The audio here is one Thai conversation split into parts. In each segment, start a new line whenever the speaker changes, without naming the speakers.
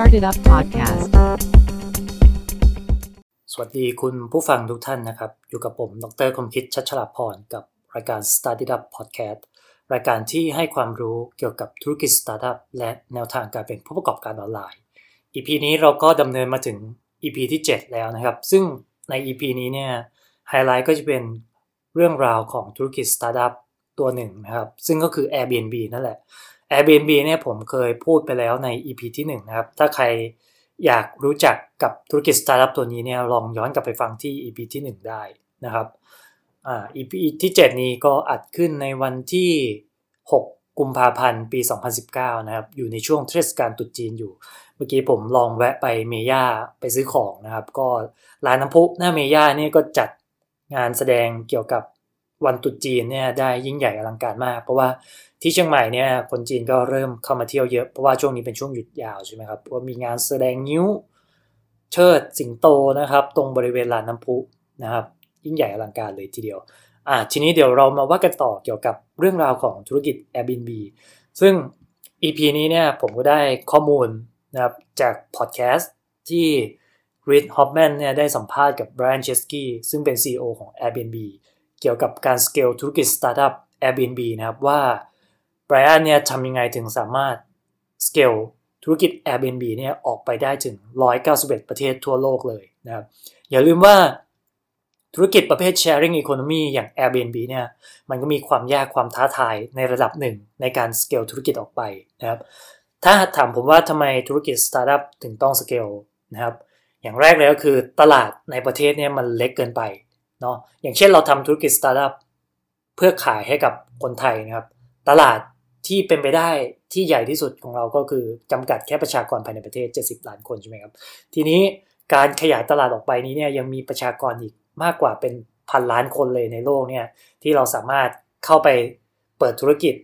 Started Up Podcast
สวัสดีคุณผู้ฟังทุกท่านนะครับ อยู่กับผม ดรคมคิดชัชลาพรกับรายการ Started Up Podcast รายการที่ให้ความรู้เกี่ยวกับธุรกิจสตาร์ทอัพและแนวทางการเป็นผู้ประกอบการออนไลน์ EP นี้เราก็ดำเนินมาถึง EP ที่ 7 แล้วนะครับ ซึ่งใน EP นี้เนี่ยไฮไลท์ก็จะเป็นเรื่องราวของธุรกิจสตาร์ทอัพตัวหนึ่งนะครับ ซึ่งก็คือ Airbnb นั่นแหละ Airbnb เนี่ยผมเคยพูดไปแล้วใน EP ที่1นะครับ ถ้าใครอยากรู้จักกับธุรกิจสตาร์ทอัพตัวนี้เนี่ยลองย้อนกลับไปฟังที่ EP ที่ 1 ได้นะครับอ่า EP ที่ 7 นี้ก็อัดขึ้นในวันที่ 6 กุมภาพันธ์ ปี 2019 นะครับ อยู่ในช่วงเทศกาลตรุษจีนอยู่ เมื่อกี้ผมลองแวะไปเมย่าไปซื้อของนะครับ ก็ร้านน้ำพุหน้าเมย่าเนี่ยก็จัดงานแสดงเกี่ยวกับ วันตรุษจีนเนี่ยได้ยิ่งใหญ่อลังการมาก เพราะว่าที่เชียงใหม่เนี่ยคนจีนก็เริ่มเข้ามาเที่ยวเยอะเพราะว่าช่วงนี้เป็นช่วงหยุดยาวใช่ไหมครับว่ามีงานแสดงนิ้วเชิดสิงโตนะครับ ตรงบริเวณลานน้ำพุนะครับ ยิ่งใหญ่อลังการเลยทีเดียวอ่าทีนี้เดี๋ยวเรามาว่ากันต่อเกี่ยวกับเรื่องราวของธุรกิจ Airbnb ซึ่ง EP นี้เนี่ยผมก็ได้ข้อมูลนะครับจากพอดแคสต์ที่ Reed Hoffman เนี่ยได้สัมภาษณ์กับ Brian Chesky ซึ่งเป็น CEO ของ Airbnb เกี่ยวกับการสเกลธุรกิจสตาร์ทอัพ Airbnb นะครับว่า Brian เนี่ยทำยังไงถึงสามารถสเกลธุรกิจ Airbnb เนี่ยออกไปได้ถึง 191 ประเทศทั่วโลกเลยนะครับอย่าลืมว่าธุรกิจประเภท sharing economy อย่าง Airbnb เนี่ยมันก็มีความยากความท้าทายในระดับหนึ่งในการสเกลธุรกิจออกไปนะครับถ้าถามผมว่าทำไมธุรกิจสตาร์ทอัพถึงต้องสเกลนะครับอย่างแรกเลยก็คือตลาดในประเทศเนี่ยมันเล็กเกินไป เนาะอย่างเช่นเราทำธุรกิจสตาร์ทอัพเพื่อขายให้กับคนไทยนะครับ ตลาดที่เป็นไปได้ที่ใหญ่ที่สุดของเราก็คือจำกัดแค่ประชากรภายในประเทศ 70 ล้านคนใช่ไหมครับ ทีนี้การขยายตลาดออกไปนี้เนี่ยยังมีประชากรอีกมากกว่าเป็นพันล้านคนเลยในโลกเนี่ยที่เราสามารถเข้าไปเปิดธุรกิจ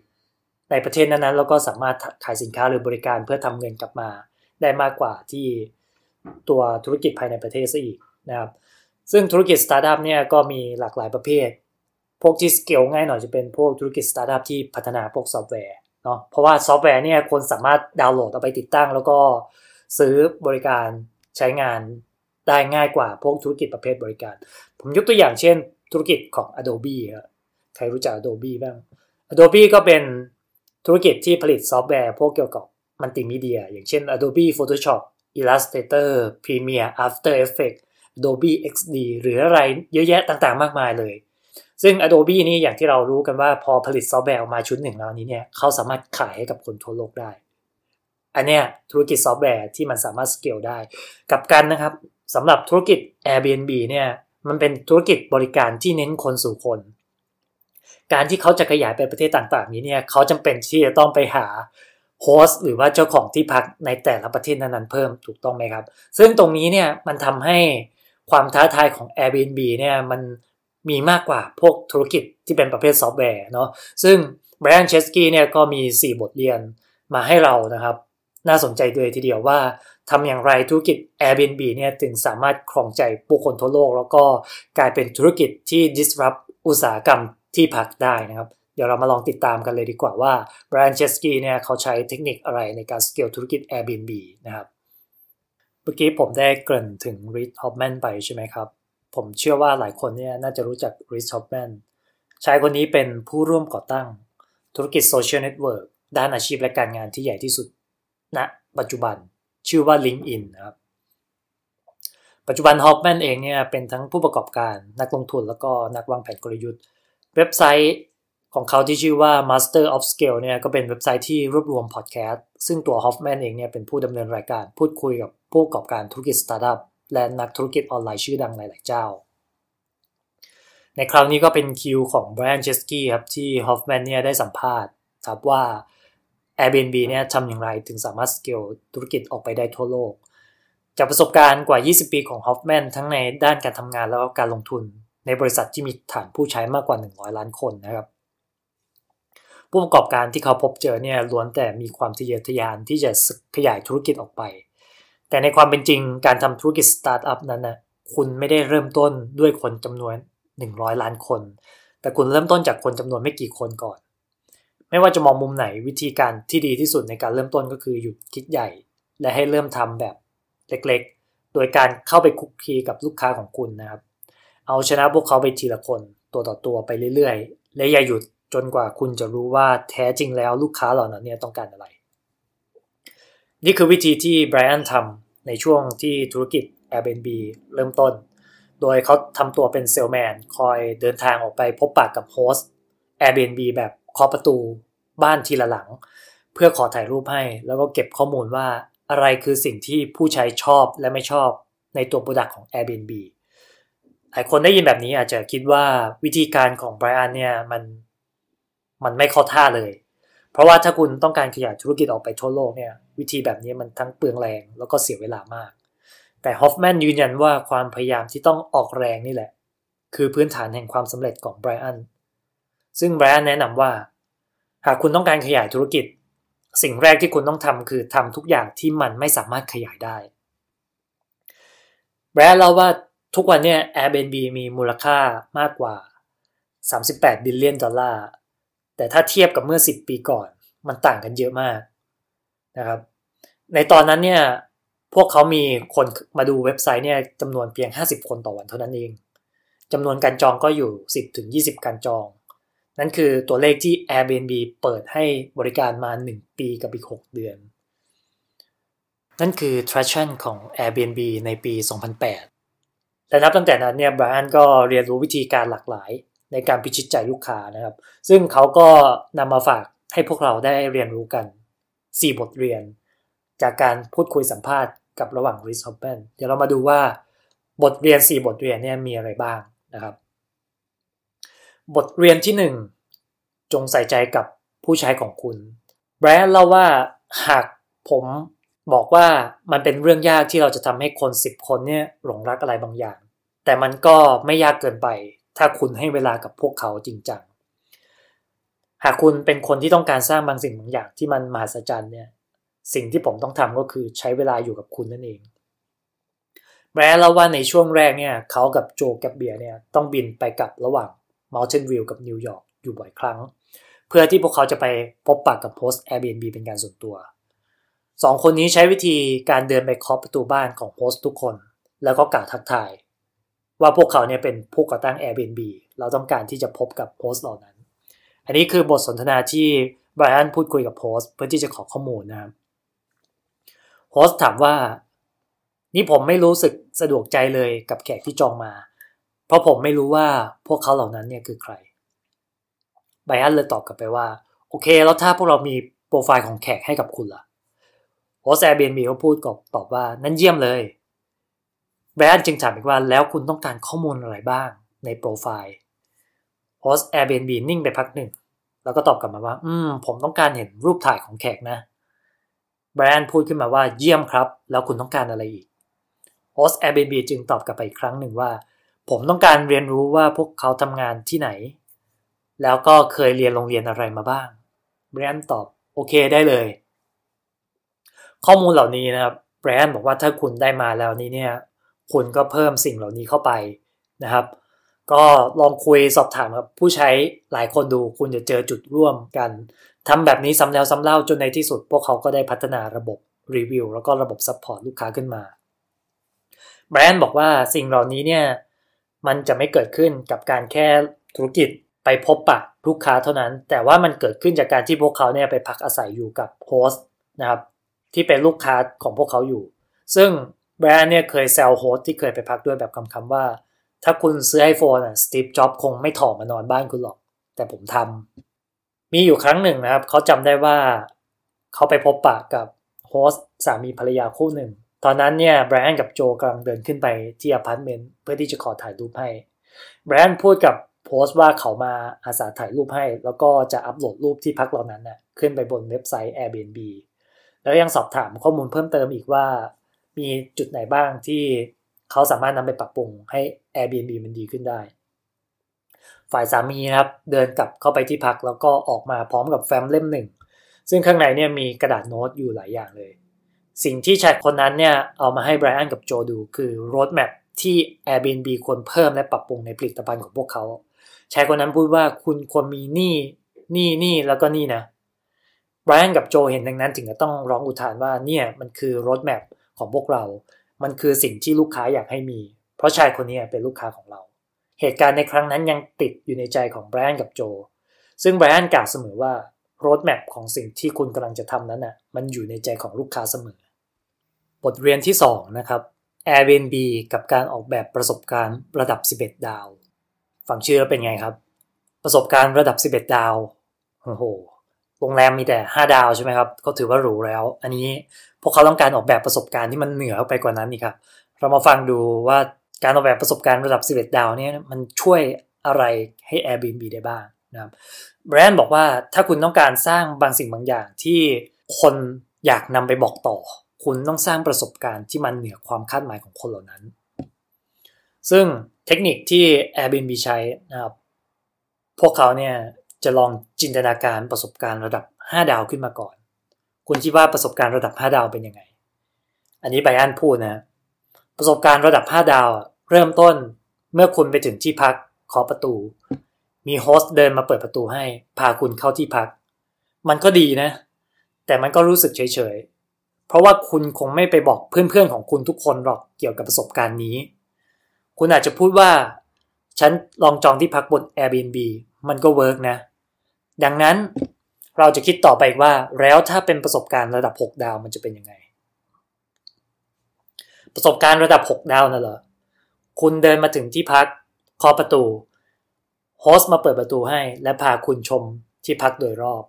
ในประเทศนั้นๆแล้วก็สามารถขายสินค้าหรือบริการเพื่อทำเงินกลับมา ได้มากกว่าที่ตัวธุรกิจภายในประเทศซะอีกนะครับ ซึ่งธุรกิจสตาร์ทอัพเนี่ยก็มีหลากหลายประเภท พวกที่สเกลง่ายหน่อยจะเป็นพวกธุรกิจสตาร์ทอัพที่พัฒนาพวกซอฟต์แวร์เนาะเพราะว่าซอฟต์แวร์เนี่ยคนสามารถดาวน์โหลดเอาไปติดตั้ง แล้วก็ซื้อบริการใช้งานได้ง่ายกว่าพวกธุรกิจประเภทบริการ ผมยกตัวอย่างเช่น ธุรกิจของ Adobe ครับใครรู้จัก Adobe บ้าง Adobe ก็เป็นธุรกิจที่ผลิตซอฟต์แวร์ พวกเกี่ยวกับมัลติมีเดีย อย่างเช่น Adobe Photoshop Illustrator Premiere After Effects Adobe XD หรืออะไรเยอะแยะต่างๆ มากมายเลย ซึ่ง Adobe นี่อย่างที่เรารู้กันว่าพอผลิตซอฟต์แวร์ออกมาชุดหนึ่งแล้วนี้เนี่ยเขาสามารถขายให้กับคนทั่วโลกได้ อันเนี้ยธุรกิจซอฟต์แวร์ที่มันสามารถสเกลได้ กลับกันนะครับสำหรับธุรกิจ Airbnb เนี่ยมันเป็นธุรกิจบริการที่เน้นคนสู่คน การที่เขาจะขยายไปประเทศต่างๆ นี้เนี่ยเขาจำเป็นที่จะต้องไปหา host หรือว่าเจ้าของที่พักในแต่ละประเทศนั้นๆเพิ่มถูกต้องไหมครับ ซึ่งตรงนี้เนี่ยมันทำให้ ความท้าทายของ Airbnb เนี่ยมันมีมากกว่าพวกธุรกิจที่เป็นประเภทซอฟต์แวร์เนาะซึ่ง Brian Chesky เนี่ยก็มี 4 บทเรียนมาให้เรานะครับ น่าสนใจเลยทีเดียวว่าทำอย่างไรธุรกิจ Airbnb เนี่ยถึงสามารถครองใจผู้คนทั่วโลก แล้วก็กลายเป็นธุรกิจที่ disrupt อุตสาหกรรมที่พักได้นะครับ เดี๋ยวเรามาลองติดตามกันเลยดีกว่าว่า Brian Chesky เนี่ยเขาใช้เทคนิคอะไรในการสเกลธุรกิจ Airbnb นะครับ เมื่อกี้ผมได้เกริ่นถึง Reed Hoffman ไปใช่ไหมครับ ผมเชื่อว่าหลายคนเนี่ยน่าจะรู้จัก Reed Hoffman ชายคนนี้เป็นผู้ร่วมก่อตั้ง ธุรกิจโซเชียลเน็ตเวิร์กด้านอาชีพและการงานที่ใหญ่ที่สุดณนะปัจจุบันชื่อว่า LinkedIn นะครับ ปัจจุบัน Hoffman เองเนี่ยเป็นทั้งผู้ประกอบการนักลงทุนแล้วก็นักวางแผนกลยุทธ์ เว็บไซต์ของเขาที่ชื่อว่า Master of Scale เนี่ยก็เป็นเว็บไซต์ที่รวบรวมพอดแคสต์ซึ่งตัว Hoffman เองเนี่ยเป็นผู้ดำเนินรายการพูดคุยกับ ผู้ประกอบการธุรกิจสตาร์ทอัพและนักธุรกิจออนไลน์ชื่อดังหลาย ๆ เจ้า ในคราวนี้ก็เป็นคิวของ Brian Chesky ครับที่ฮอฟแมนเนี่ยได้สัมภาษณ์ครับว่า Airbnb เนี่ยทำอย่างไรถึงสามารถสเกลธุรกิจออกไปได้ทั่วโลก จากประสบการณ์กว่า 20 ปีของ Hoffman ทั้งในด้านการทำงานแล้วก็การลงทุน ในบริษัทที่มีฐานผู้ใช้มากกว่า 100 ล้านคนนะครับ ผู้ประกอบการที่เขาพบเจอเนี่ยล้วนแต่มีความทะเยอทะยานที่จะขยายธุรกิจออกไป แต่ในความเป็นจริงการทำธุรกิจสตาร์ทอัพนั้นนะคุณไม่ได้เริ่มต้นด้วยคนจำนวน 100 ล้านคน แต่คุณเริ่มต้นจากคนจำนวนไม่กี่คนก่อน ไม่ว่าจะมองมุมไหนวิธีการที่ดีที่สุดในการเริ่มต้นก็คือหยุดคิดใหญ่ และให้เริ่มทำแบบเล็กๆ โดยการเข้าไปคลุกคลีกับลูกค้าของคุณนะครับ เอาชนะพวกเขาไปทีละคนตัวต่อตัวไปเรื่อยๆ และอย่าหยุดจนกว่าคุณจะรู้ว่าแท้จริงแล้วลูกค้าเหล่านั้นเนี่ยต้องการอะไร นี่คือวิธีที่ไบรอันทำ ในช่วงที่ธุรกิจ Airbnb เริ่มต้น โดยเขาทำตัวเป็นเซลแมนคอยเดินทางออกไปพบปะกับ host Airbnb แบบเคาะประตูบ้านทีละหลัง เพื่อขอถ่ายรูปให้ แล้วก็เก็บข้อมูลว่าอะไรคือสิ่งที่ผู้ใช้ชอบและไม่ชอบในตัว product ของ Airbnb หลายคนได้ยินแบบนี้อาจจะคิดว่าวิธีการของไบรอันเนี่ยมันมันไม่เข้าท่าเลย เพราะว่าถ้าคุณต้องการขยายธุรกิจออกไปทั่วโลกเนี่ย วิธีแบบนี้มันทั้งเปลืองแรงแล้วก็เสียเวลามาก แต่ฮอฟแมนยืนยันว่าความพยายามที่ต้องออกแรงนี่แหละ คือพื้นฐานแห่งความสำเร็จของไบรอันซึ่งไบรอันแนะนำว่า หากคุณต้องการขยายธุรกิจ สิ่งแรกที่คุณต้องทำคือทำทุกอย่างที่มันไม่สามารถขยายได้แบรนด์เล่าว่าทุกวันเนี่ย Airbnb มีมูลค่ามากกว่า 38 billion ดอลลาร์ แต่ถ้าเทียบกับเมื่อ 10 ปีก่อน มันต่างกันเยอะมาก นะครับ ในตอนนั้นเนี่ยพวกเขามีคนมาดูเว็บไซต์เนี่ยจำนวนเพียง 50 คนต่อวันเท่านั้นเองจำนวนการจองก็อยู่ 10-20 การจอง นั่นคือตัวเลขที่ Airbnb เปิดให้บริการมา 1 ปีกับอีก 6 เดือน นั่นคือ traction ของ Airbnb ในปี 2008 และนับตั้งแต่นั้นเนี่ยบรอันก็เรียนรู้วิธีการหลากหลายในการพิชิตใจลูกค้านะครับ ซึ่งเขาก็นำมาฝากให้พวกเราได้เรียนรู้กัน 4 บทเรียน จากการพูดคุยสัมภาษณ์กับระหว่างริสฮอปเปนเดี๋ยวเรามาดูว่าบทเรียน 4 บทเรียนเนี่ยมีอะไรบ้างนะครับ บทเรียนที่ 1 จงใส่ใจกับผู้ใช้ของคุณแบรนด์เล่าว่าหากผมบอกว่ามันเป็นเรื่องยากที่เราจะทำให้คนสิบคนเนี่ยหลงรักอะไรบางอย่าง แต่มันก็ไม่ยากเกินไป ถ้าคุณให้เวลากับพวกเขาจริงจัง หากคุณเป็นคนที่ต้องการสร้างบางสิ่งบางอย่างที่มันมหัศจรรย์เนี่ย สิ่งที่ผมต้องทำก็คือใช้เวลาอยู่กับคุณนั่นเองแม้แล้วว่าในช่วงแรกเนี่ยเขากับโจกับเบียเนี่ยต้องบินไปกับระหว่าง Mountain View กับนิวยอร์กอยู่บ่อยครั้ง เพื่อที่พวกเขาจะไปพบปะกับ host Airbnb เป็นการส่วนตัวสองคนนี้ใช้วิธีการเดินไปเคาะประตูบ้านของ host ทุกคน แล้วก็กล่าวทักทาย ว่าพวกเขาเนี่ยเป็นผู้ก่อตั้ง Airbnb เราต้องการที่จะพบกับ host เหล่านั้น อันนี้คือบทสนทนาที่ไบรอันพูดคุยกับ host เพื่อที่จะขอข้อมูลนะครับ host ถามว่า นี่ผมไม่รู้สึกสะดวกใจเลยกับแขกที่จองมา เพราะผมไม่รู้ว่าพวกเขาเหล่านั้นเนี่ยคือใครไบรอันเลยตอบกลับไปว่า โอเค แล้วถ้าพวกเรามีโปรไฟล์ของแขกให้กับคุณล่ะ host Airbnb เขาพูดกับตอบว่านั่นเยี่ยมเลยไบรอันจึงถามอีกว่าแล้วคุณต้องการข้อมูลอะไรบ้างในโปรไฟล์ host Airbnb นิ่งไปพักหนึ่ง แล้วก็ตอบกลับมาว่า อืม ผมต้องการเห็นรูปถ่ายของแขกนะ ไบรอันพูดขึ้นมาว่าเยี่ยมครับ แล้วคุณต้องการอะไรอีกhost Airbnb จึงตอบกลับไปอีกครั้งหนึ่งว่า ผมต้องการเรียนรู้ว่าพวกเขาทำงานที่ไหน แล้วก็เคยเรียนโรงเรียนอะไรมาบ้าง ไบรอันตอบโอเคได้เลย ข้อมูลเหล่านี้นะครับไบรอันบอกว่าถ้าคุณได้มาแล้วนี้เนี่ย คุณก็เพิ่มสิ่งเหล่านี้เข้าไปนะครับ ก็ลองคุยสอบถามกับผู้ใช้หลายคนดูคุณจะเจอจุดร่วมกันทำแบบนี้ซ้ำแล้วซ้ำเล่าจนในที่สุด พวกเขาก็ได้พัฒนาระบบรีวิวแล้วก็ระบบ support ลูกค้าขึ้นมาไบรอันบอกว่าสิ่งเหล่านี้เนี่ยมันจะไม่เกิดขึ้นกับการแค่ธุรกิจไปพบปะลูกค้าเท่านั้น แต่ว่ามันเกิดขึ้นจากการที่พวกเขาเนี่ยไปพักอาศัยอยู่กับ host นะครับที่เป็นลูกค้าของพวกเขาอยู่ ซึ่งไบรอันเนี่ยเคยแซว host ที่เคยไปพักด้วยแบบขำๆว่า ถ้าคุณซื้อ iPhone อะ Steve Jobs คงไม่ถ่อมานอนบ้านคุณหรอก แต่ผมทำมีอยู่ครั้งหนึ่งนะครับ เขาจำได้ว่าเขาไปพบปะกับ host สามีภรรยาคู่หนึ่ง ตอนนั้นเนี่ยไบรอันกับโจกำลังเดินขึ้นไปที่อพาร์ตเมนต์เพื่อที่จะขอถ่ายรูปให้ ไบรอันพูดกับ host ว่าเขามาอาสาถ่ายรูปให้ แล้วก็จะอัปโหลดรูปที่พักเหล่านั้นน่ะขึ้นไปบนเว็บไซต์ Airbnb แล้วยังสอบถามข้อมูลเพิ่มเติมอีกว่า มีจุดไหนบ้างที่ เขาสามารถนำไปปรับปรุงให้ Airbnb มันดีขึ้นได้ ฝ่ายสามีนะครับ เดินกลับเข้าไปที่พักแล้วก็ออกมาพร้อมกับแฟ้มเล่มหนึ่ง ซึ่งข้างในเนี่ยมีกระดาษโน้ตอยู่หลายอย่างเลย สิ่งที่ชายคนนั้นเนี่ยเอามาให้ไบรอันกับโจดูคือรถแมพที่ Airbnb ควรเพิ่มและปรับปรุงในผลิตภัณฑ์ของพวกเขาชายคนนั้นพูดว่าคุณควรมีนี่นี่นี่แล้วก็นี่นะไบรอันกับโจเห็นดังนั้นถึงจะต้องร้องอุทานว่าเนี่ยมันคือรถแมพของพวกเรา มันคือสิ่งที่ลูกค้าอยากให้มี เพราะชายคนนี้เป็นลูกค้าของเรา เหตุการณ์ในครั้งนั้นยังติดอยู่ในใจของไบรอันกับโจ ซึ่งไบรอันกล่าวเสมอว่าโรถแมพของสิ่งที่คุณกำลังจะทำนั้นน่ะมันอยู่ในใจของลูกค้าเสมอ บทเรียนที่ 2 นะครับ Airbnb กับการออกแบบประสบการณ์ระดับ 11 ดาวฟังชื่อแล้วเป็นไงครับ ประสบการณ์ระดับ 11 ดาวโอ้โห โรงแรมมีแต่ 5 ดาวใช่ไหมครับ ก็ถือว่าหรูแล้ว อันนี้พวกเขาต้องการออกแบบประสบการณ์ที่มันเหนือไปกว่านั้นนี่ครับ เรามาฟังดูว่าการออกแบบประสบการณ์ระดับ 11 ดาวเนี่ยมันช่วยอะไรให้ Airbnb ได้บ้างนะครับแบรนด์บอกว่าถ้าคุณต้องการสร้างบางสิ่งบางอย่างที่คนอยากนำไปบอกต่อ คุณต้องสร้างประสบการณ์ที่มันเหนือความคาดหมายของคนเหล่านั้น ซึ่งเทคนิคที่ Airbnb ใช้นะครับพวกเขาเนี่ย จะลองจินตนาการประสบการณ์ระดับ 5 ดาวขึ้นมาก่อน คุณคิดว่าประสบการณ์ระดับ 5 ดาวเป็นยังไง อันนี้ไบอันพูดนะ ประสบการณ์ระดับ 5 ดาวเริ่มต้นเมื่อคุณไปถึงที่พักเคาะประตู มี host เดินมาเปิดประตูให้ พาคุณเข้าที่พัก มันก็ดีนะ แต่มันก็รู้สึกเฉยๆ เพราะว่าคุณคงไม่ไปบอกเพื่อนๆของคุณทุกคนหรอกเกี่ยวกับประสบการณ์นี้ คุณอาจจะพูดว่า ฉันลองจองที่พักบน Airbnb มันก็ work นะ ดังนั้นเราจะคิดต่อไปว่าแล้วถ้าเป็นประสบการณ์ระดับ 6 ดาวมันจะเป็นยังไง ประสบการณ์ระดับ 6 ดาวน่ะเหรอคุณเดินมาถึงที่พักเคาะประตูโฮสต์มาเปิดประตูให้ และพาคุณชมที่พักโดยรอบ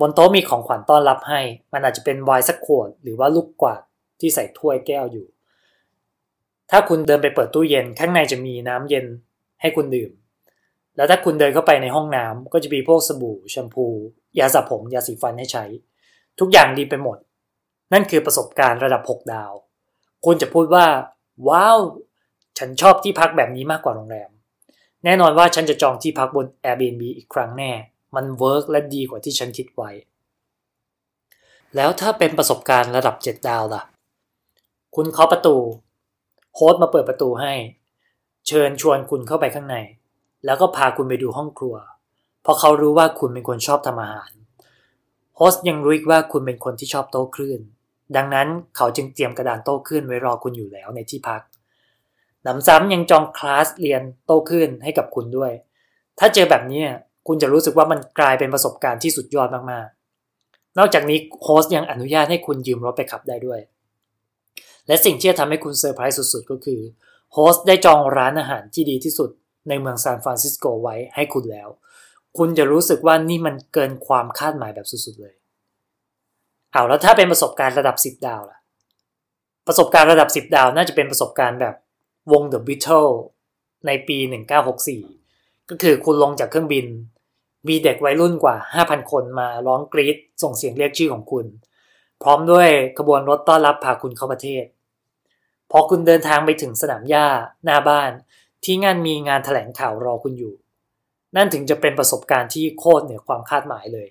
บนโต๊ะมีของขวัญต้อนรับให้ มันอาจจะเป็นไวน์สักขวด หรือว่าลูกกวาดที่ใส่ถ้วยแก้วอยู่ ถ้าคุณเดินไปเปิดตู้เย็นข้างในจะมีน้ำเย็นให้คุณดื่ม แล้วถ้าคุณเดินเข้าไปในห้องน้ำก็จะมีพวกสบู่แชมพู ยาสระผม ยาสีฟันให้ใช้ ทุกอย่างดีไปหมด นั่นคือประสบการณ์ระดับ 6 ดาว คุณจะพูดว่า ว้าว ฉันชอบที่พักแบบนี้มากกว่าโรงแรม แน่นอนว่าฉันจะจองที่พักบน Airbnb อีกครั้งแน่ มัน work และดีกว่าที่ฉันคิดไว้ แล้วถ้าเป็นประสบการณ์ระดับ 7 ดาวล่ะ คุณเคาะประตู host มาเปิดประตูให้ เชิญชวนคุณเข้าไปข้างใน แล้วก็พาคุณไปดูห้องครัว เพราะเขารู้ว่าคุณเป็นคนชอบทำอาหาร host ยังรู้อีกว่าคุณเป็นคนที่ชอบโต้คลื่น ดังนั้นเขาจึงเตรียมกระดานโต้คลื่นไว้รอคุณอยู่แล้วในที่พักหนำซ้ำยังจองคลาสเรียนโต้คลื่นให้กับคุณด้วย ถ้าเจอแบบนี้คุณจะรู้สึกว่ามันกลายเป็นประสบการณ์ที่สุดยอดมากๆ นอกจากนี้ host ยังอนุญาตให้คุณยืมรถไปขับได้ด้วย และสิ่งที่จะทำให้คุณเซอร์ไพรส์สุดๆ ก็คือ host ได้จองร้านอาหารที่ดีที่สุด ในเมืองซานฟรานซิสโกไว้ให้คุณแล้ว คุณจะรู้สึกว่านี่มันเกินความคาดหมายแบบสุดๆเลย เอาแล้วถ้าเป็นประสบการณ์ระดับ 10 ดาวล่ะ ประสบการณ์ระดับ 10 ดาวน่าจะเป็นประสบการณ์แบบวง The Beatles ในปี 1964 ก็คือคุณลงจากเครื่องบิน มีเด็กวัยรุ่นกว่า 5,000 คนมาร้องกรีดส่งเสียงเรียกชื่อของคุณ พร้อมด้วยขบวนรถต้อนรับพาคุณเข้าประเทศพอคุณเดินทางไปถึงสนามหญ้าหน้าบ้าน ที่งานมีงานถแถลงข่าวรอคุณอยู่ นั่นถึงจะเป็นประสบการณ์ที่โคตรเหนือความคาดหมายเลย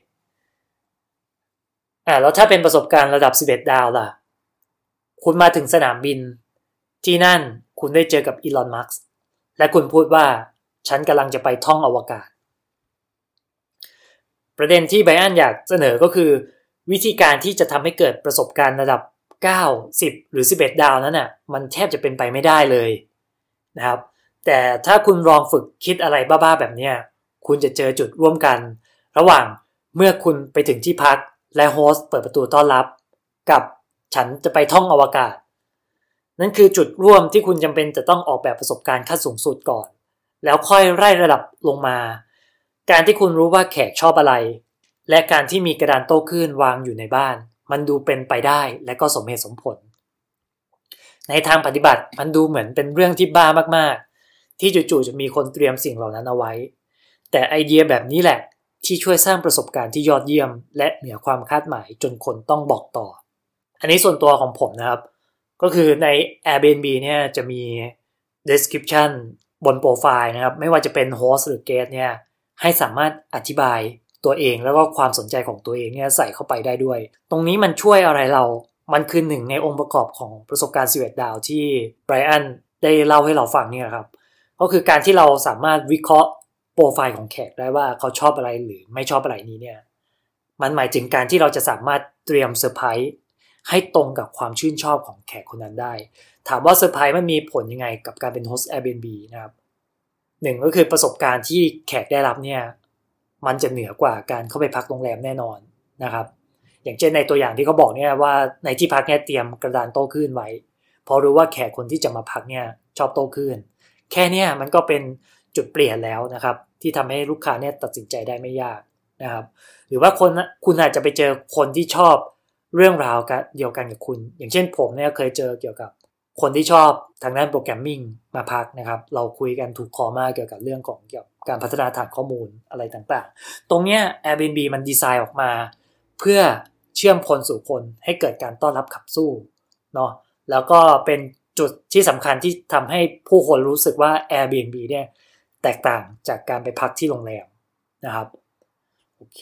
อ่าแล้วถ้าเป็นประสบการณ์ระดับ 11 ดาวล่ะ คุณมาถึงสนามบิน ที่นั่นคุณได้เจอกับอีลอนมัสก์และคุณพูดว่าฉันกำลังจะไปท่องอวกาศ ประเด็นที่ไบอันอยากเสนอก็คือ วิธีการที่จะทำให้เกิดประสบการณ์ระดับ 9 10 หรือ 11 ดาวนั้นน่ะมันแทบจะเป็นไปไม่ได้เลยนะครับ แต่ถ้าคุณลองฝึกคิดอะไรบ้าๆแบบเนี้ยคุณจะเจอจุดร่วมกัน ระหว่างเมื่อคุณไปถึงที่พักและโฮสต์เปิดประตูต้อนรับ กับฉันจะไปท่องอวกาศ นั่นคือจุดร่วมที่คุณจำเป็นจะต้องออกแบบประสบการณ์ขั้นสูงสุดก่อน แล้วค่อยไล่ระดับลงมา การที่คุณรู้ว่าแขกชอบอะไร และการที่มีกระดานโต้คลื่นวางอยู่ในบ้าน มันดูเป็นไปได้และก็สมเหตุสมผล ในทางปฏิบัติมันดูเหมือนเป็นเรื่องที่บ้ามาก ที่จู่ๆจะมีคนเตรียมสิ่งเหล่านั้นเอาไว้ แต่ไอเดียแบบนี้แหละที่ช่วยสร้างประสบการณ์ที่ยอดเยี่ยม และเหนือความคาดหมายจนคนต้องบอกต่อ อันนี้ส่วนตัวของผมนะครับ ก็คือใน Airbnb เนี่ยจะมี description บนโปรไฟล์นะครับ ไม่ว่าจะเป็น host หรือ guest เนี่ยให้สามารถอธิบายตัวเองแล้วก็ความสนใจของตัวเองเนี่ยใส่เข้าไปได้ด้วย ตรงนี้มันช่วยอะไรเรา มันคือหนึ่งในองค์ประกอบของประสบการณ์11ดาวที่ไบรอันได้เล่าให้เราฟังเนี่ยครับ ก็คือการที่เราสามารถวิเคราะห์โปรไฟล์ของแขกได้ว่าเขาชอบอะไรหรือไม่ชอบอะไรนี้เนี่ย มันหมายถึงการที่เราจะสามารถเตรียมเซอร์ไพรส์ให้ตรงกับความชื่นชอบของแขกคนนั้นได้ ถามว่าเซอร์ไพรส์มันมีผลยังไงกับการเป็นโฮสต์ Airbnb นะครับหนึ่งก็คือประสบการณ์ที่แขกได้รับเนี่ย มันจะเหนือกว่าการเข้าไปพักโรงแรมแน่นอนนะครับ อย่างเช่นในตัวอย่างที่เขาบอกเนี่ยว่าในที่พักเนี่ยเตรียมกระดานโต๊ะขึ้นไว้ พอรู้ว่าแขกคนที่จะมาพักเนี่ยชอบโต๊ะขึ้น แค่นี้มันก็เป็นจุดเปลี่ยนแล้วนะครับ ที่ทำให้ลูกค้าเนี่ยตัดสินใจได้ไม่ยากนะครับ หรือว่าคนคุณอาจจะไปเจอคนที่ชอบเรื่องราวเดียวกันกับคุณ อย่างเช่นผมเนี่ยเคยเจอเกี่ยวกับคนที่ชอบทางด้านโปรแกรมมิ่งมาพักนะครับ เราคุยกันถูกคอมากเกี่ยวกับเรื่องของเกี่ยวกับการพัฒนาฐานข้อมูลอะไรต่างๆ ตรงเนี้ย Airbnb มันดีไซน์ออกมา เพื่อเชื่อมคนสู่คนให้เกิดการต้อนรับขับสู้เนาะแล้วก็เป็น จุดที่สำคัญที่ทำให้ผู้คนรู้สึกว่า Airbnb เนี่ยแตกต่างจากการไปพักที่โรงแรมนะครับโอเค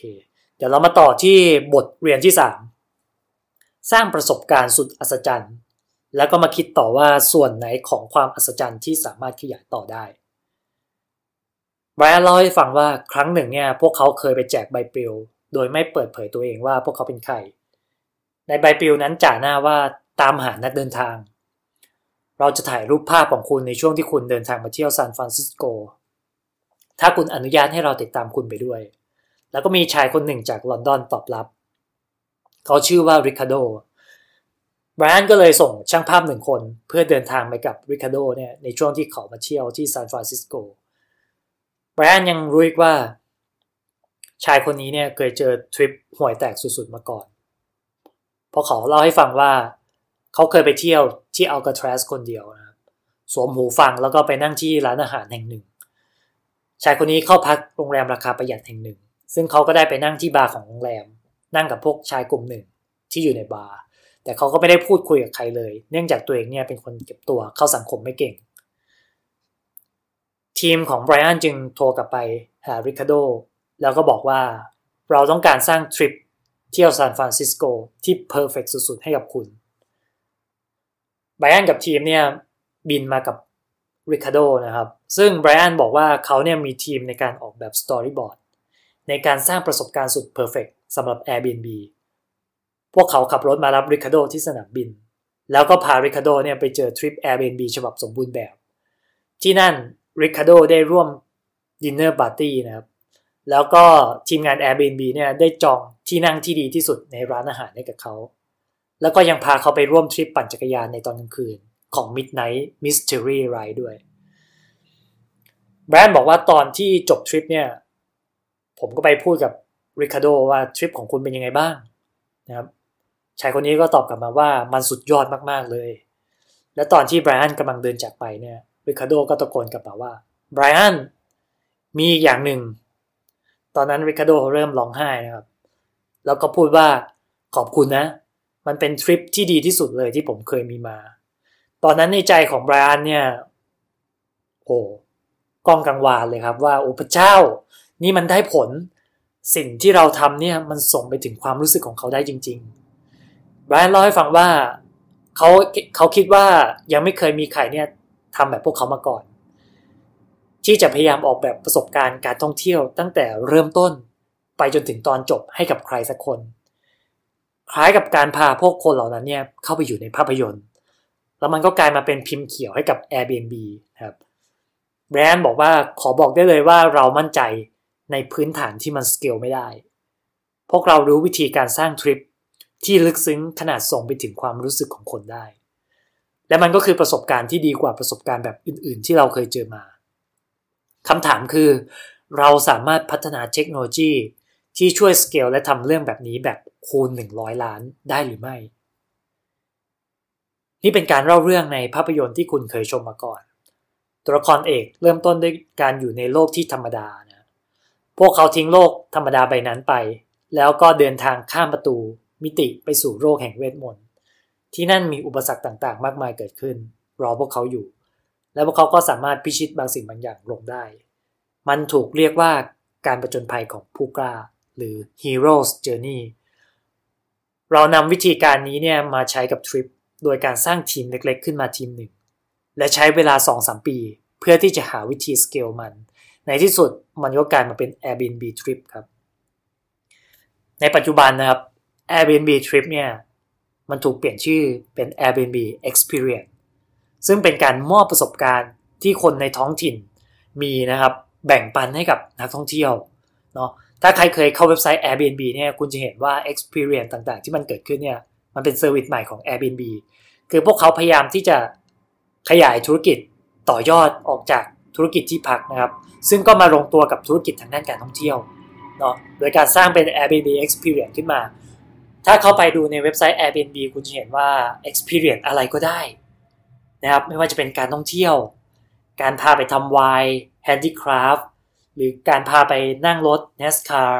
เดี๋ยวเรามาต่อที่บทเรียนที่ 3 สร้างประสบการณ์สุดอัศจรรย์ แล้วก็มาคิดต่อว่าส่วนไหนของความอัศจรรย์ที่สามารถขยายต่อได้ไบรอันเล่าให้ฟังว่าครั้งหนึ่งเนี่ยพวกเขาเคยไปแจกใบปลิว โดยไม่เปิดเผยตัวเองว่าพวกเขาเป็นใคร ในใบปลิวนั้นจ่าหน้าว่าตามหานักเดินทาง เราจะถ่ายรูปภาพของคุณในช่วงที่คุณเดินทางมาเที่ยวซานฟรานซิสโก ถ้าคุณอนุญาตให้เราติดตามคุณไปด้วย แล้วก็มีชายคนหนึ่งจากลอนดอนตอบรับ เขาชื่อว่าริคาโดไบรอันก็เลยส่งช่างภาพหนึ่งคนเพื่อเดินทางไปกับริคาโดเนี่ยในช่วงที่เขามาเที่ยวที่ซานฟรานซิสโกไบรอันยังรู้อีกว่า ชายคนนี้เนี่ยเคยเจอทริปห่วยแตกสุดๆมาก่อน เพราะเขาเล่าให้ฟังว่า เขาเคยไปเที่ยวที่อัลกาทรัสคนเดียวนะครับสวมหูฟังแล้วก็ไปนั่งที่ร้านอาหารแห่งหนึ่ง ชายคนนี้เข้าพักโรงแรมราคาประหยัดแห่งหนึ่ง ซึ่งเขาก็ได้ไปนั่งที่บาร์ของโรงแรม นั่งกับพวกชายกลุ่มหนึ่งที่อยู่ในบาร์แต่เขาก็ไม่ได้พูดคุยกับใครเลย เนื่องจากตัวเองเนี่ยเป็นคนเก็บตัวเข้าสังคมไม่เก่ง ทีมของไบรอันจึงโทรกลับไปหาริคาโดแล้วก็บอกว่าเราต้องการสร้างทริปเที่ยวซานฟรานซิสโกที่ perfect สุดๆ ให้กับคุณ ไบรอันกับทีมเนี่ยบินมากับริคาโดนะครับ ซึ่งไบรอันบอกว่าเขาเนี่ยมีทีมในการออกแบบ storyboard ในการสร้างประสบการณ์สุด perfect สำหรับ Airbnb พวกเขาขับรถมารับริคาโดที่สนามบิน แล้วก็พาริคาโดเนี่ยไปเจอทริป Airbnb ฉบับสมบูรณ์แบบ ที่นั่นริคาโดได้ร่วม dinner party นะครับแล้วก็ทีมงาน Airbnb เนี่ยได้จองที่นั่งที่ดีที่สุดในร้านอาหารให้กับเขา แล้วก็ยังพาเขาไปร่วมทริปปั่นจักรยานในตอนกลางคืนของ Midnight Mystery Ride ด้วย ไบรอันบอกว่าตอนที่จบทริปเนี่ย ผมก็ไปพูดกับริคาโดว่าทริปของคุณเป็นยังไงบ้างนะครับชายคนนี้ก็ตอบกลับมาว่ามันสุดยอดมากๆเลย และตอนที่ไบรอันกำลังเดินจากไปเนี่ยริคาโดก็ตะโกนกลับมาว่าไบรอันมีอีกอย่างหนึ่ง ตอนนั้นริคาโดเริ่มร้องไห้นะครับ แล้วก็พูดว่าขอบคุณนะ มันเป็นทริปที่ดีที่สุดเลยที่ผมเคยมีมา ตอนนั้นในใจของไบรอันเนี่ย โอ้กองกังวานเลยครับว่าโอ้พระเจ้า นี่มันได้ผลสิ่งที่เราทำเนี่ยมันส่งไปถึงความรู้สึกของเขาได้จริงๆไบรอันเล่าให้ฟังว่าเขาเขาคิดว่ายังไม่เคยมีใครเนี่ยทำแบบพวกเขามาก่อน ที่จะพยายามออกแบบประสบการณ์การท่องเที่ยว ตั้งแต่เริ่มต้นไปจนถึงตอนจบให้กับใครสักคน คล้ายกับการพาพวกคนเหล่านั้นเนี่ยเข้าไปอยู่ในภาพยนตร์ แล้วมันก็กลายมาเป็นพิมพ์เขียวให้กับ Airbnb ครับแบรนด์บอกว่าขอบอกได้เลยว่าเรามั่นใจในพื้นฐานที่มันสเกลไม่ได้ พวกเรารู้วิธีการสร้างทริปที่ลึกซึ้งขนาดส่งไปถึงความรู้สึกของคนได้ และมันก็คือประสบการณ์ที่ดีกว่าประสบการณ์แบบอื่น ๆ ที่เราเคยเจอมาคำถามคือ เราสามารถพัฒนาเทคโนโลยีที่ช่วยสเกลและทำเรื่องแบบนี้แบบ คูณ 100 ล้านได้หรือไม่ นี่เป็นการเล่าเรื่องในภาพยนตร์ที่คุณเคยชมมาก่อน ตัวละครเอกเริ่มต้นด้วยการอยู่ในโลกที่ธรรมดานะพวกเขาทิ้งโลกธรรมดาใบนั้นไป แล้วก็เดินทางข้ามประตูมิติไปสู่โลกแห่งเวทมนต์ที่นั่นมีอุปสรรคต่างๆ มากมายเกิดขึ้น รอพวกเขาอยู่ และพวกเขาก็สามารถพิชิตบางสิ่งบางอย่างลงได้ มันถูกเรียกว่าการประจนภัยของผู้กล้า หรือ Hero's Journey เรานำวิธีการนี้เนี่ยมาใช้กับทริปโดยการสร้างทีมเล็กๆ ขึ้นมาทีมหนึ่ง และใช้เวลา 2-3 ปี เพื่อที่จะหาวิธีสเกลมัน ในที่สุดมันก็กลายมาเป็น Airbnb Trip ครับ ในปัจจุบันนะครับ Airbnb Trip เนี่ยมันถูกเปลี่ยนชื่อเป็น Airbnb Experience ซึ่งเป็นการมอบประสบการณ์ที่คนในท้องถิ่นมีนะครับแบ่งปันให้กับนักท่องเที่ยวเนาะ ถ้าใครเคยเข้าเว็บไซต์ Airbnb เนี่ยคุณจะเห็นว่า experience ต่างๆ ที่มันเกิดขึ้นเนี่ยมันเป็น service ใหม่ของ Airbnb คือพวกเขาพยายามที่จะขยายธุรกิจต่อยอดออกจากธุรกิจที่พักนะครับ ซึ่งก็มาลงตัวกับธุรกิจทางด้านการท่องเที่ยวเนาะโดยการสร้างเป็น Airbnb Experience ขึ้นมา ถ้าเข้าไปดูในเว็บไซต์ Airbnb คุณจะเห็นว่า Experience อะไรก็ได้นะครับไม่ว่าจะเป็นการท่องเที่ยว การพาไปทำวน์ handicraft หรือการพาไปนั่งรถ NASCAR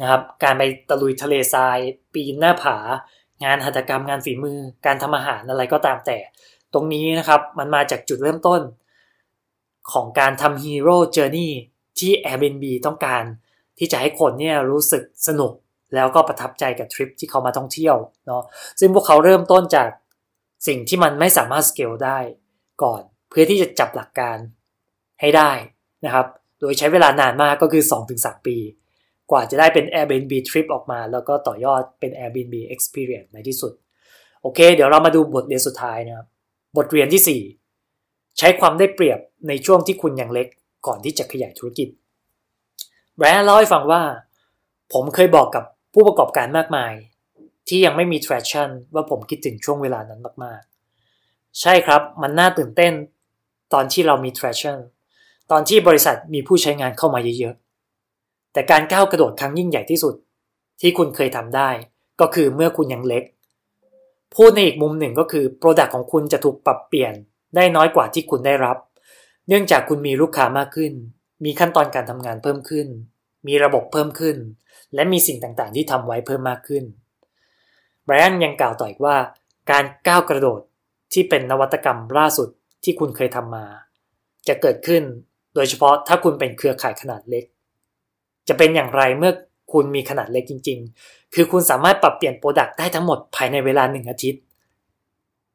นะครับ การไปตะลุยทะเลทราย ปีนหน้าผา งานหัตถกรรมงานฝีมือ การทำอาหารอะไรก็ตามแต่ ตรงนี้นะครับมันมาจากจุดเริ่มต้น ของการทำ Hero Journey ที่ Airbnb ต้องการที่จะให้คนเนี่ยรู้สึกสนุกแล้วก็ประทับใจกับทริปที่เขามาท่องเที่ยวเนาะซึ่งพวกเขาเริ่มต้นจากสิ่งที่มันไม่สามารถสเกลได้ก่อน เพื่อที่จะจับหลักการให้ได้นะครับ ดยใช้เวลานานมากก็คือ 2-3 ปี กว่าจะได้เป็น Airbnb Trip ออกมา แล้วก็ต่อยอดเป็น Airbnb Experience ในที่สุด โอเค เดี๋ยวเรามาดูบทเรียนสุดท้ายนะครับ บทเรียนที่ 4 ใช้ความได้เปรียบในช่วงที่คุณยังเล็กก่อนที่จะขยายธุรกิจแบรนด์เล่าให้ฟังว่า ผมเคยบอกกับผู้ประกอบการมากมาย ที่ยังไม่มี traction ว่าผมคิดถึงช่วงเวลานั้นมากๆ ใช่ครับมันน่าตื่นเต้นตอนที่เรามี traction ตอนที่บริษัทมีผู้ใช้งานเข้ามาเยอะๆ แต่การก้าวกระโดดครั้งยิ่งใหญ่ที่สุด ที่คุณเคยทำได้ ก็คือเมื่อคุณยังเล็ก พูดในอีกมุมหนึ่งก็คือ Product ของคุณจะถูกปรับเปลี่ยนได้น้อยกว่าที่คุณได้รับ เนื่องจากคุณมีลูกค้ามากขึ้น มีขั้นตอนการทำงานเพิ่มขึ้น มีระบบเพิ่มขึ้น และมีสิ่งต่างๆ ที่ทำไว้เพิ่มมากขึ้นไบรอันยังกล่าวต่ออีกว่า การก้าวกระโดดที่เป็นนวัตกรรมล่าสุดที่คุณเคยทำมา จะเกิดขึ้น โดยเฉพาะถ้าคุณเป็นเครือข่ายขนาดเล็ก จะเป็นอย่างไรเมื่อคุณมีขนาดเล็กจริง ๆ คือคุณสามารถปรับเปลี่ยนโปรดักต์ได้ทั้งหมดภายในเวลาหนึ่งอาทิตย์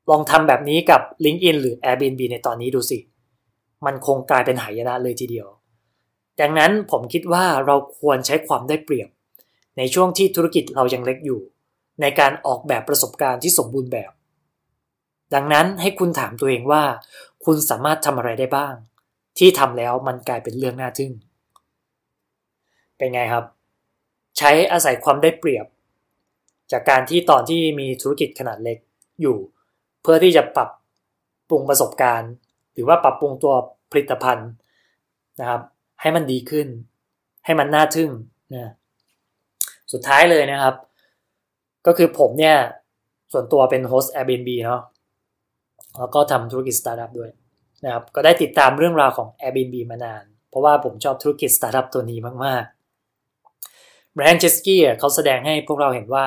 ลองทำแบบนี้กับ LinkedIn หรือ Airbnb ในตอนนี้ดูสิ มันคงกลายเป็นหายนะเลยทีเดียว ดังนั้นผมคิดว่าเราควรใช้ความได้เปรียบ ในช่วงที่ธุรกิจเรายังเล็กอยู่ ในการออกแบบประสบการณ์ที่สมบูรณ์แบบ ดังนั้นให้คุณถามตัวเองว่า คุณสามารถทำอะไรได้บ้าง ที่ทำแล้วมันกลายเป็นเรื่องน่าทึ่ง เป็นไงครับ ใช้อาศัยความได้เปรียบ จากการที่ตอนที่มีธุรกิจขนาดเล็กอยู่ เพื่อที่จะปรับปรุงประสบการณ์ หรือว่าปรับปรุงตัวผลิตภัณฑ์นะครับ ให้มันดีขึ้น ให้มันน่าทึ่งนะสุดท้ายเลยนะครับ ก็คือผมเนี่ยส่วนตัวเป็น host Airbnb เนาะแล้วก็ทำธุรกิจสตาร์ทอัพด้วย นะครับก็ได้ติดตามเรื่องราวของ Airbnb มานาน เพราะว่าผมชอบธุรกิจสตาร์ทอัพตัวนี้มากๆไบรอัน เชสกี้เขาแสดงให้พวกเราเห็นว่า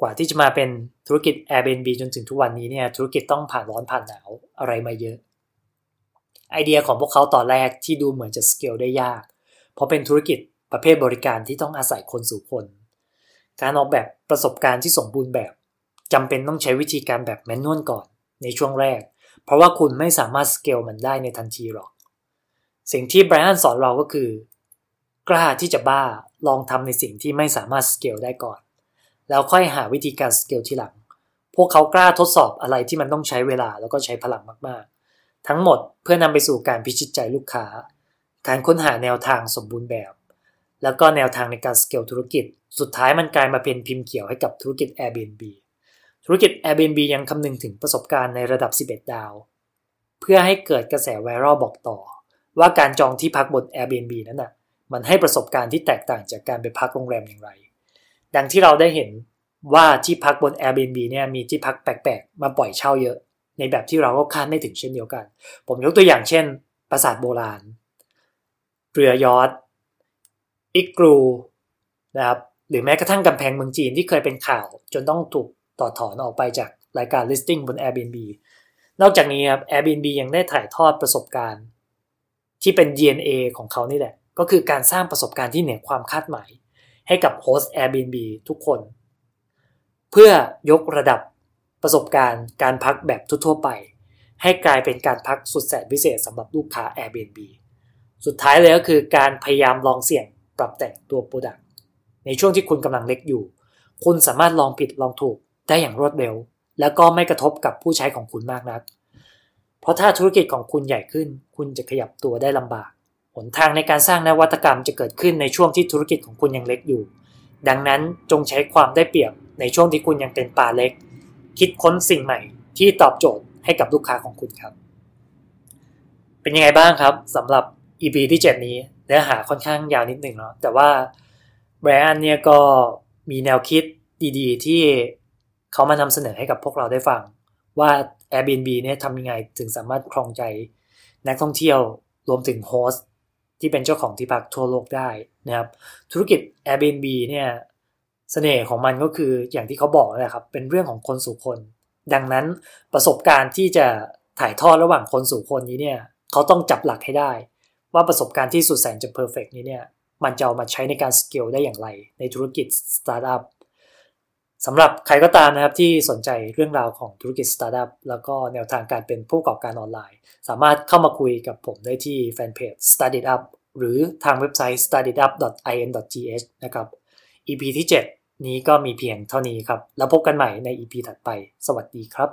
กว่าที่จะมาเป็นธุรกิจ Airbnb จนถึงทุกวันนี้เนี่ยธุรกิจต้องผ่านร้อนผ่านหนาวอะไรมาเยอะ ไอเดียของพวกเขาตอนแรกที่ดูเหมือนจะสเกลได้ยาก เพราะเป็นธุรกิจประเภทบริการที่ต้องอาศัยคนสู่คน การออกแบบประสบการณ์ที่สมบูรณ์แบบจำเป็นต้องใช้วิธีการแบบ manual ก่อนในช่วงแรก เพราะว่าคุณไม่สามารถสเกลมันได้ในทันทีหรอก สิ่งที่ไบรอันสอนเราก็คือ กล้าที่จะบ้าลองทำในสิ่งที่ไม่สามารถสเกลได้ก่อน แล้วค่อยหาวิธีการสเกลทีหลัง พวกเขากล้าทดสอบอะไรที่มันต้องใช้เวลาแล้วก็ใช้พลังมากๆ ทั้งหมดเพื่อนำไปสู่การพิชิตใจลูกค้า การค้นหาแนวทางสมบูรณ์แบบ แล้วก็แนวทางในการสเกลธุรกิจ สุดท้ายมันกลายมาเป็นพิมพ์เขียวให้กับธุรกิจ Airbnb ธุรกิจ Airbnb ยังคำนึงถึงประสบการณ์ในระดับ 11 ดาว เพื่อให้เกิดกระแสไวรัลบอกต่อ ว่าการจองที่พักบน Airbnb นั้นนะ่ะมันให้ประสบการณ์ที่แตกต่างจากการไปพักโรงแรมอย่างไร ดังที่เราได้เห็นว่าที่พักบน Airbnb เนี่ยมีที่พักแปลกๆ มาปล่อยเช่าเยอะ ในแบบที่เราก็คาดไม่ถึงเช่นเดียวกัน ผมยกตัวอย่างเช่น ปราสาทโบราณ เรือยอทอิกรูนะครับหรือแม้กระทั่งกำแพงเมืองจีนที่เคยเป็นข่าว จนต้องถูก ต่อถอนออกไปจากรายการ listing บน Airbnb นอกจากนี้ครับ Airbnb ยังได้ถ่ายทอดประสบการณ์ ที่เป็น DNA ของเขานี่แหละ ก็คือการสร้างประสบการณ์ที่เหนือความคาดหมาย ให้กับโฮสต์ Airbnb ทุกคน เพื่อยกระดับประสบการณ์การพักแบบทั่วไป ให้กลายเป็นการพักสุดแสนพิเศษสำหรับลูกค้า Airbnb สุดท้ายเลยก็คือการพยายามลองเสี่ยงปรับแต่งตัว Product ในช่วงที่คุณกำลังเล็กอยู่ คุณสามารถลองผิดลองถูก ได้อย่างรวดเร็ว แล้วก็ไม่กระทบกับผู้ใช้ของคุณมากนัก เพราะถ้าธุรกิจของคุณใหญ่ขึ้น คุณจะขยับตัวได้ลำบาก หนทางในการสร้างนวัตกรรมจะเกิดขึ้นในช่วงที่ธุรกิจของคุณยังเล็กอยู่ ดังนั้นจงใช้ความได้เปรียบในช่วงที่คุณยังเป็นปลาเล็ก คิดค้นสิ่งใหม่ที่ตอบโจทย์ให้กับลูกค้าของคุณครับ เป็นยังไงบ้างครับสำหรับ EP ที่ 7 นี้เนื้อหาค่อนข้างยาวนิดหนึ่งเนาะแต่ว่าแบรนด์เนี่ยก็มีแนวคิดดีๆ ที่ เขามานำเสนอให้กับพวกเราได้ฟัง ว่า Airbnb เนี่ยทำยังไงถึงสามารถครองใจนักท่องเที่ยวรวมถึง host ที่เป็นเจ้าของที่พักทั่วโลกได้นะครับ ธุรกิจ Airbnb เนี่ยเสน่ห์ของมันก็คืออย่างที่เขาบอกเลยครับ เป็นเรื่องของคนสู่คน ดังนั้นประสบการณ์ที่จะถ่ายทอดระหว่างคนสู่คนนี้เนี่ยเขาต้องจับหลักให้ได้ ว่าประสบการณ์ที่สุดแสนจะ perfect นี้เนี่ยมันจะเอามาใช้ในการสเกลได้อย่างไร ในธุรกิจสตาร์ทอัพ สำหรับใครก็ตามนะครับที่สนใจเรื่องราวของธุรกิจสตาร์ทอัพแล้วก็แนวทางการเป็นผู้ประกอบการออนไลน์ สามารถเข้ามาคุยกับผมได้ที่แฟนเพจ Start It Up หรือทางเว็บไซต์ startup.in.th นะครับ EP ที่ 7 นี้ก็มีเพียงเท่านี้ครับ แล้วพบกันใหม่ใน EP ถัดไป สวัสดีครับ